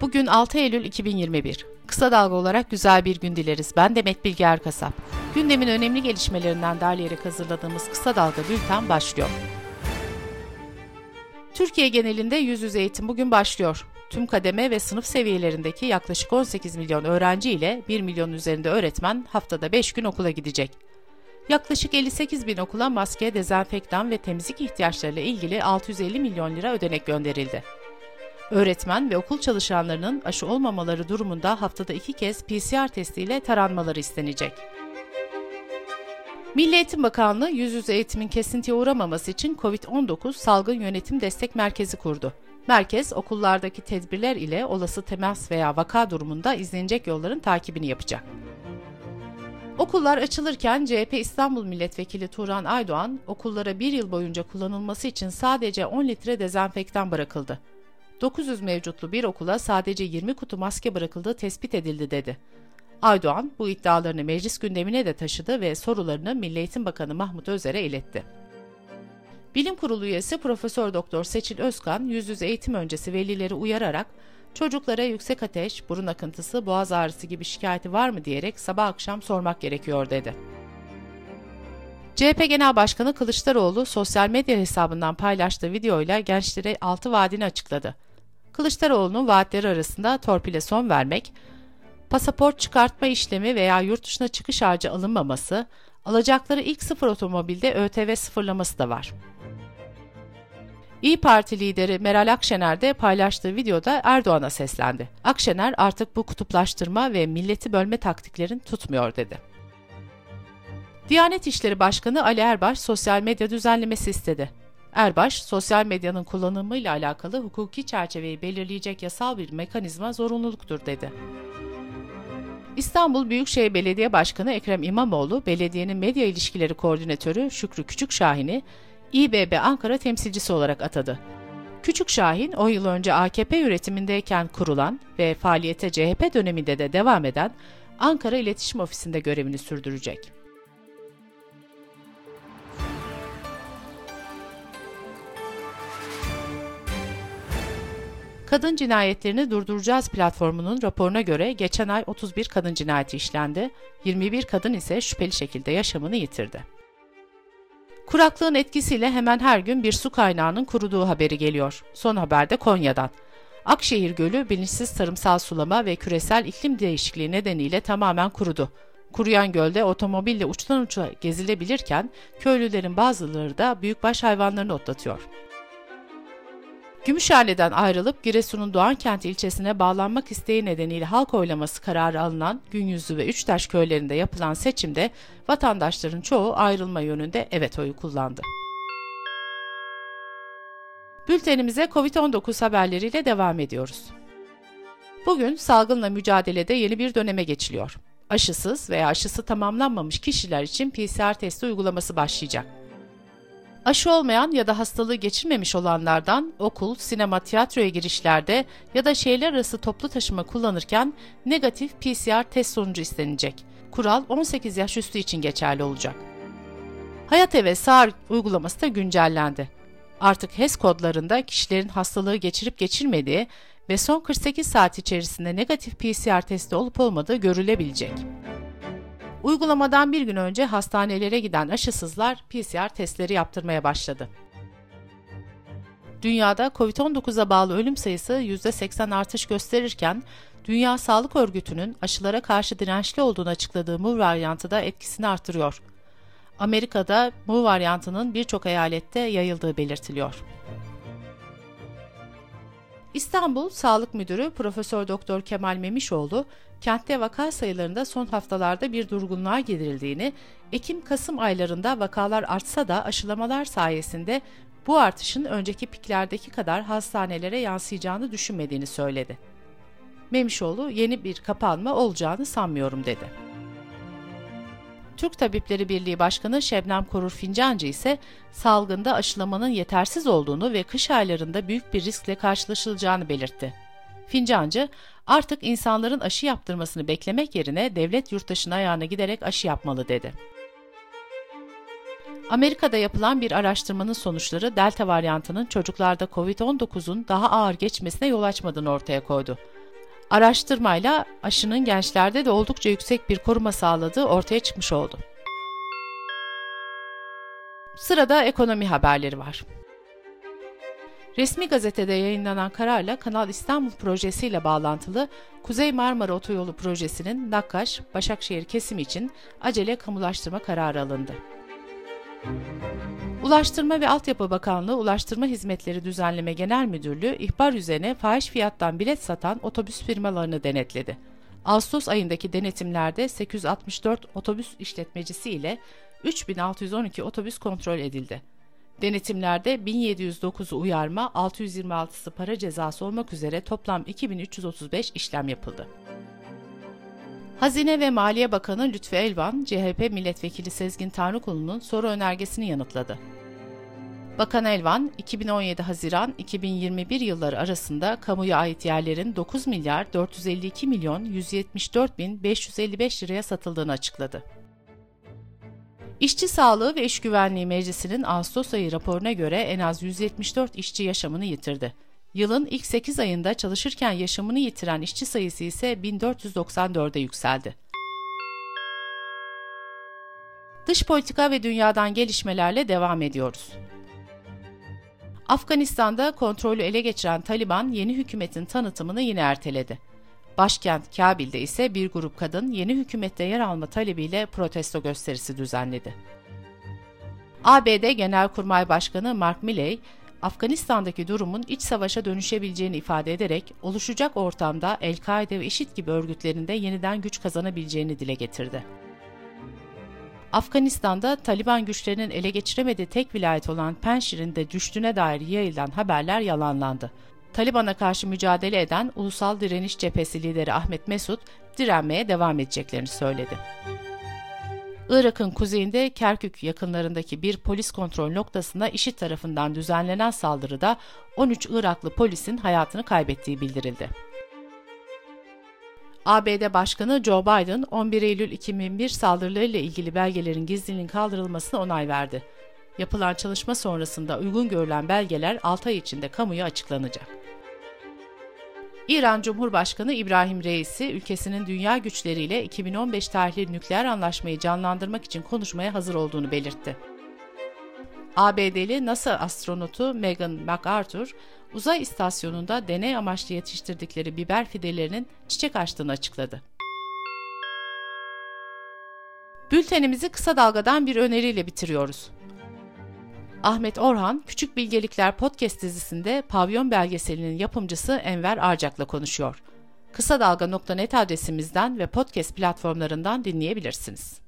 Bugün 6 Eylül 2021. Kısa dalga olarak güzel bir gün dileriz. Ben Demet Bilge Erkasap. Gündemin önemli gelişmelerinden derleyerek hazırladığımız Kısa Dalga Bülten başlıyor. Türkiye genelinde yüz yüze eğitim bugün başlıyor. Tüm kademe ve sınıf seviyelerindeki yaklaşık 18 milyon öğrenci ile 1 milyon üzerinde öğretmen haftada 5 gün okula gidecek. Yaklaşık 58 bin okula maske, dezenfektan ve temizlik ihtiyaçlarıyla ilgili 650 milyon lira ödenek gönderildi. Öğretmen ve okul çalışanlarının aşı olmamaları durumunda haftada iki kez PCR testiyle taranmaları istenecek. Milli Eğitim Bakanlığı yüz yüze eğitimin kesintiye uğramaması için COVID-19 Salgın Yönetim Destek Merkezi kurdu. Merkez okullardaki tedbirler ile olası temas veya vaka durumunda izlenecek yolların takibini yapacak. Okullar açılırken CHP İstanbul Milletvekili Turan Aydoğan, okullara bir yıl boyunca kullanılması için sadece 10 litre dezenfektan bırakıldı. 900 mevcutlu bir okula sadece 20 kutu maske bırakıldığı tespit edildi dedi. Aydoğan bu iddialarını meclis gündemine de taşıdı ve sorularını Milli Eğitim Bakanı Mahmut Özer'e iletti. Bilim Kurulu üyesi Profesör Doktor Seçil Özkan yüz yüze eğitim öncesi velileri uyararak çocuklara yüksek ateş, burun akıntısı, boğaz ağrısı gibi şikayeti var mı diyerek sabah akşam sormak gerekiyor dedi. CHP Genel Başkanı Kılıçdaroğlu sosyal medya hesabından paylaştığı videoyla gençlere altı vaadini açıkladı. Kılıçdaroğlu'nun vaatleri arasında torpile son vermek, pasaport çıkartma işlemi veya yurt dışına çıkış harcı alınmaması, alacakları ilk sıfır otomobilde ÖTV sıfırlaması da var. İyi Parti lideri Meral Akşener de paylaştığı videoda Erdoğan'a seslendi. Akşener artık bu kutuplaştırma ve milleti bölme taktiklerin tutmuyor dedi. Diyanet İşleri Başkanı Ali Erbaş sosyal medya düzenlemesi istedi. Erbaş, sosyal medyanın kullanımıyla alakalı hukuki çerçeveyi belirleyecek yasal bir mekanizma zorunluluktur dedi. İstanbul Büyükşehir Belediye Başkanı Ekrem İmamoğlu, belediyenin medya ilişkileri koordinatörü Şükrü Küçükşahin'i İBB Ankara temsilcisi olarak atadı. Küçük Şahin, o yıl önce AKP yönetimindeyken kurulan ve faaliyete CHP döneminde de devam eden Ankara İletişim Ofisi'nde görevini sürdürecek. Kadın Cinayetlerini Durduracağız platformunun raporuna göre geçen ay 31 kadın cinayeti işlendi, 21 kadın ise şüpheli şekilde yaşamını yitirdi. Kuraklığın etkisiyle hemen her gün bir su kaynağının kuruduğu haberi geliyor. Son haber de Konya'dan. Akşehir Gölü bilinçsiz tarımsal sulama ve küresel iklim değişikliği nedeniyle tamamen kurudu. Kuruyan gölde otomobille uçtan uça gezilebilirken köylülerin bazıları da büyükbaş hayvanlarını otlatıyor. Gümüşhane'den ayrılıp Giresun'un Doğankent ilçesine bağlanmak isteği nedeniyle halk oylaması kararı alınan Günyüzlü ve Üçtaş köylerinde yapılan seçimde vatandaşların çoğu ayrılma yönünde evet oyu kullandı. Bültenimize COVID-19 haberleriyle devam ediyoruz. Bugün salgınla mücadelede yeni bir döneme geçiliyor. Aşısız veya aşısı tamamlanmamış kişiler için PCR testi uygulaması başlayacak. Aşı olmayan ya da hastalığı geçirmemiş olanlardan okul, sinema, tiyatroya girişlerde ya da şehirler arası toplu taşıma kullanırken negatif PCR test sonucu istenecek. Kural 18 yaş üstü için geçerli olacak. Hayat ve SAR uygulaması da güncellendi. Artık HES kodlarında kişilerin hastalığı geçirip geçirmediği ve son 48 saat içerisinde negatif PCR testi olup olmadığı görülebilecek. Uygulamadan bir gün önce hastanelere giden aşısızlar PCR testleri yaptırmaya başladı. Dünyada COVID-19'a bağlı ölüm sayısı %80 artış gösterirken, Dünya Sağlık Örgütü'nün aşılara karşı dirençli olduğunu açıkladığı Mu varyantı da etkisini artırıyor. Amerika'da Mu varyantının birçok eyalette yayıldığı belirtiliyor. İstanbul Sağlık Müdürü Profesör Doktor Kemal Memişoğlu, kentte vaka sayılarında son haftalarda bir durgunluğa gidirildiğini, Ekim-Kasım aylarında vakalar artsa da aşılamalar sayesinde bu artışın önceki piklerdeki kadar hastanelere yansıyacağını düşünmediğini söyledi. Memişoğlu yeni bir kapanma olacağını sanmıyorum dedi. Türk Tabipleri Birliği Başkanı Şebnem Korur Fincancı ise salgında aşılamanın yetersiz olduğunu ve kış aylarında büyük bir riskle karşılaşılacağını belirtti. Fincancı, artık insanların aşı yaptırmasını beklemek yerine devlet yurttaşının ayağına giderek aşı yapmalı dedi. Amerika'da yapılan bir araştırmanın sonuçları delta varyantının çocuklarda COVID-19'un daha ağır geçmesine yol açmadığını ortaya koydu. Araştırmayla aşının gençlerde de oldukça yüksek bir koruma sağladığı ortaya çıkmış oldu. Sırada ekonomi haberleri var. Resmi gazetede yayınlanan kararla Kanal İstanbul projesiyle bağlantılı Kuzey Marmara Otoyolu projesinin Nakkaş, Başakşehir kesimi için acele kamulaştırma kararı alındı. Ulaştırma ve Altyapı Bakanlığı Ulaştırma Hizmetleri Düzenleme Genel Müdürlüğü ihbar üzerine fahiş fiyattan bilet satan otobüs firmalarını denetledi. Ağustos ayındaki denetimlerde 864 otobüs işletmecisi ile 3612 otobüs kontrol edildi. Denetimlerde 1709'u uyarma, 626'sı para cezası olmak üzere toplam 2335 işlem yapıldı. Hazine ve Maliye Bakanı Lütfü Elvan, CHP Milletvekili Sezgin Tanrıkulu'nun soru önergesini yanıtladı. Bakan Elvan, 2017 Haziran 2021 yılları arasında kamuya ait yerlerin 9 milyar 452 milyon 174 bin 555 liraya satıldığını açıkladı. İşçi Sağlığı ve İş Güvenliği Meclisi'nin Ağustos ayı raporuna göre en az 174 işçi yaşamını yitirdi. Yılın ilk 8 ayında çalışırken yaşamını yitiren işçi sayısı ise 1494'e yükseldi. Dış politika ve dünyadan gelişmelerle devam ediyoruz. Afganistan'da kontrolü ele geçiren Taliban yeni hükümetin tanıtımını yine erteledi. Başkent Kabil'de ise bir grup kadın yeni hükümette yer alma talebiyle protesto gösterisi düzenledi. ABD Genelkurmay Başkanı Mark Milley, Afganistan'daki durumun iç savaşa dönüşebileceğini ifade ederek oluşacak ortamda El-Kaide ve IŞİD gibi örgütlerinde yeniden güç kazanabileceğini dile getirdi. Afganistan'da Taliban güçlerinin ele geçiremediği tek vilayet olan Penşir'in de düştüğüne dair yayılan haberler yalanlandı. Taliban'a karşı mücadele eden Ulusal Direniş Cephesi lideri Ahmet Mesut direnmeye devam edeceklerini söyledi. Irak'ın kuzeyinde Kerkük yakınlarındaki bir polis kontrol noktasında IŞİD tarafından düzenlenen saldırıda 13 Iraklı polisin hayatını kaybettiği bildirildi. ABD Başkanı Joe Biden 11 Eylül 2001 saldırılarıyla ilgili belgelerin gizliliğinin kaldırılmasına onay verdi. Yapılan çalışma sonrasında uygun görülen belgeler 6 ay içinde kamuya açıklanacak. İran Cumhurbaşkanı İbrahim Reisi, ülkesinin dünya güçleriyle 2015 tarihli nükleer anlaşmayı canlandırmak için konuşmaya hazır olduğunu belirtti. ABD'li NASA astronotu Megan McArthur, uzay istasyonunda deney amaçlı yetiştirdikleri biber fidelerinin çiçek açtığını açıkladı. Bültenimizi kısa dalgadan bir öneriyle bitiriyoruz. Ahmet Orhan, Küçük Bilgelikler podcast dizisinde Pavyon belgeselinin yapımcısı Enver Arcak'la konuşuyor. Kısa Dalga.net adresimizden ve podcast platformlarından dinleyebilirsiniz.